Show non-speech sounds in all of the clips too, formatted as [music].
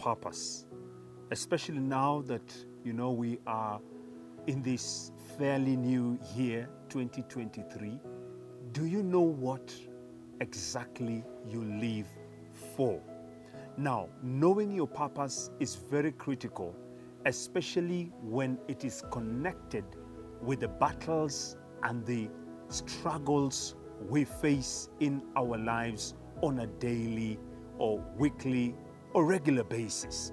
purpose, especially now that you know we are in this fairly new year 2023? Do you know what exactly you live for? Now, knowing your purpose is very critical, especially when it is connected with the battles and the struggles we face in our lives on a daily or weekly or regular basis.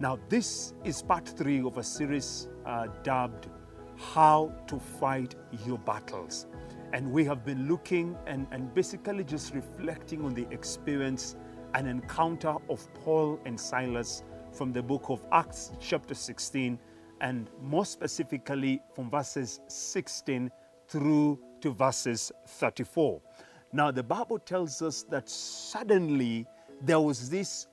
Now, this is part three of a series uh, dubbed How to Fight Your Battles. And we have been looking and, and basically just reflecting on the experience and encounter of Paul and Silas from the book of Acts, chapter 16, and more specifically from verses 16 through to verses 34. Now, the Bible tells us that suddenly there was this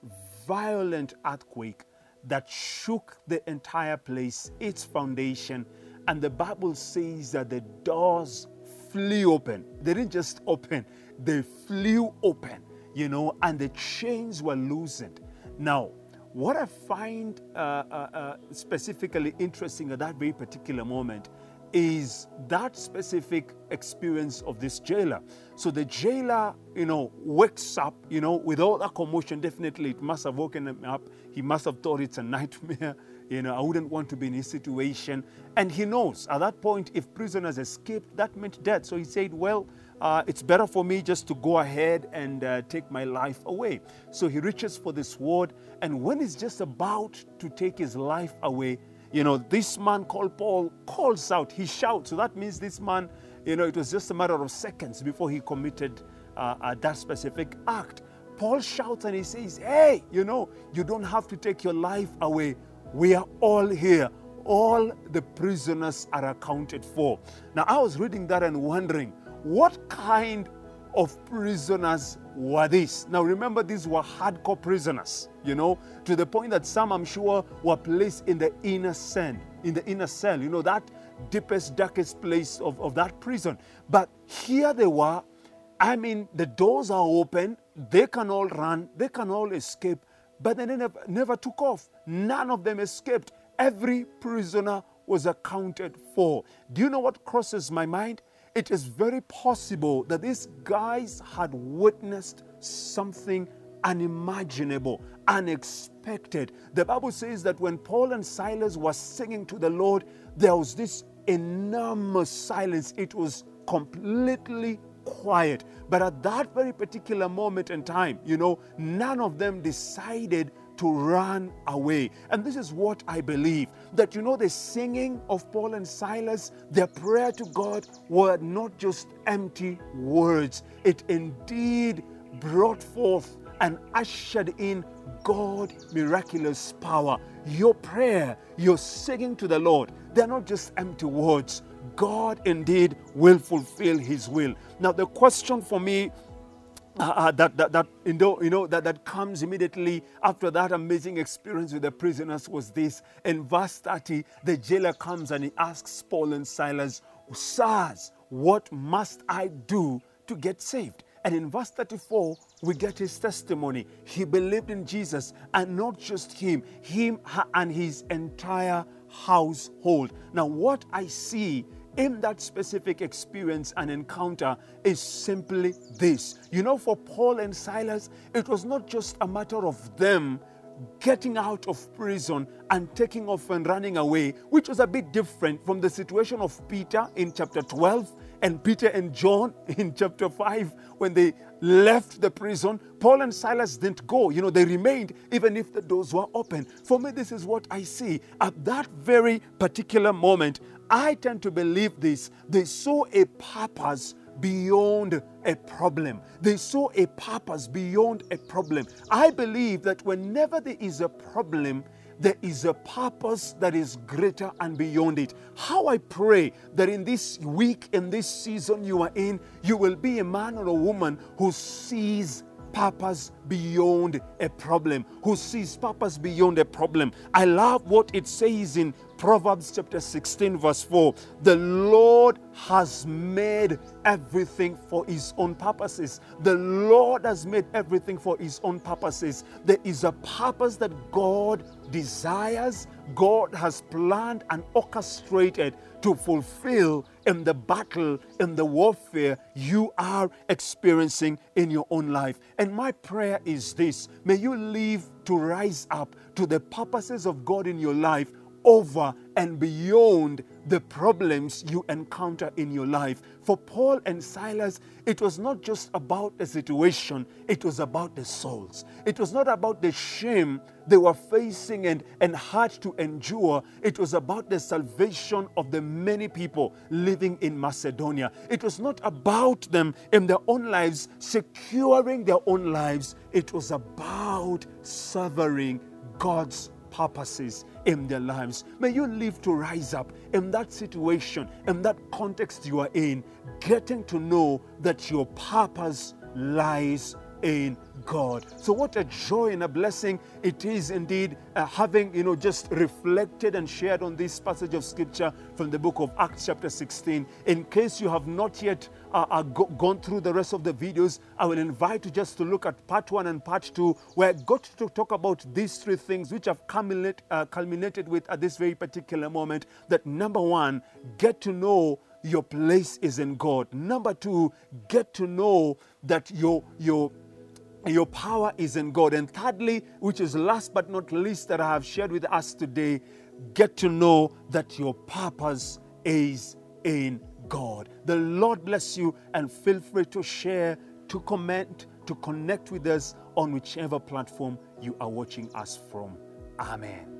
violent earthquake that shook the entire place, its foundation, and the Bible says that the doors flew open. They didn't just open, they flew open, you know, and the chains were loosened. Now, what I find uh, uh, uh, specifically interesting at that very particular moment is that specific experience of this jailer. So the jailer, you know, wakes up, you know, with all that commotion. Definitely, it must have woken him up. He must have thought it's a [laughs] nightmare. You know, I wouldn't want to be in his situation. And he knows at that point, if prisoners escaped, that meant death. So he said, well, uh, it's better for me just to go ahead and uh, take my life away. So he reaches for the sword, and when he's just about to take his life away, you know, this man called Paul calls out, he shouts. So that means this man, you know, it was just a matter of seconds before he committed uh, uh, that specific act. Paul shouts and he says, Hey, you know, you don't have to take your life away. We are all here. All the prisoners are accounted for. Now, I was reading that and wondering, what kind of prisoners were these? Now, remember, these were hardcore prisoners, you know, to the point that some, I'm sure, were placed in the inner cell, in the inner cell, you know, that deepest, darkest place of, of that prison. But here they were. I mean, the doors are open, they can all run, they can all escape, but they never, never took off. None of them escaped. Every prisoner was accounted for. Do you know what crosses my mind? It is very possible that these guys had witnessed something unimaginable, unexpected. The Bible says that when Paul and Silas were singing to the Lord, there was this enormous silence. It was completely quiet. But at that very particular moment in time, you know, none of them decided to run away. And this is what I believe that you know, the singing of Paul and Silas, their prayer to God were not just empty words, it indeed brought forth and ushered in God miraculous power. Your prayer, your singing to the Lord, they're not just empty words. God indeed will fulfill his will. Now, the question for me uh, that, that, that, you know, you know that, that comes immediately after that amazing experience with the prisoners was this. In verse 30, the jailer comes and he asks Paul and Silas, Sirs, what must I do to get saved? And in verse 34, we get his testimony. He believed in Jesus, and not just him, him and his entire household. Now, what I see in that specific experience and encounter is simply this. You know, for Paul and Silas, it was not just a matter of them getting out of prison and taking off and running away, which was a bit different from the situation of Peter in chapter 12 and Peter and John [laughs] in chapter 5 when they left the prison. Paul and Silas didn't go, you know, they remained even if the doors were open. For me, this is what I see. At that very particular moment, I tend to believe this. They saw a purpose beyond a problem. They saw a purpose beyond a problem. I believe that whenever there is a problem, there is a purpose that is greater and beyond it. How I pray that in this week, in this season you are in, you will be a man or a woman who sees purpose beyond a problem, who sees purpose beyond a problem. I love what it says in Proverbs chapter 16, verse 4 The Lord has made everything for his own purposes. The Lord has made everything for his own purposes. There is a purpose that God desires, God has planned and orchestrated to fulfill in the battle, in the warfare you are experiencing in your own life. And my prayer is this may you live to rise up to the purposes of God in your life over and beyond the problems you encounter in your life. For Paul and Silas, it was not just about the situation, it was about the souls. It was not about the shame they were facing and, and had to endure. It was about the salvation of the many people living in Macedonia. It was not about them in their own lives, securing their own lives. It was about severing God's purposes in their lives. May you live to rise up in that situation, in that context you are in, getting to know that your purpose lies in God. So, what a joy and a blessing it is indeed uh, having, you know, just reflected and shared on this passage of scripture from the book of Acts, chapter 16. In case you have not yet uh, uh, go- gone through the rest of the videos, I will invite you just to look at part one and part two, where I got to talk about these three things which have culminate, uh, culminated with at this very particular moment. That number one, get to know your place is in God. Number two, get to know that your your your power is in God. And thirdly, which is last but not least that I have shared with us today, get to know that your purpose is in God. The Lord bless you and feel free to share, to comment, to connect with us on whichever platform you are watching us from. Amen.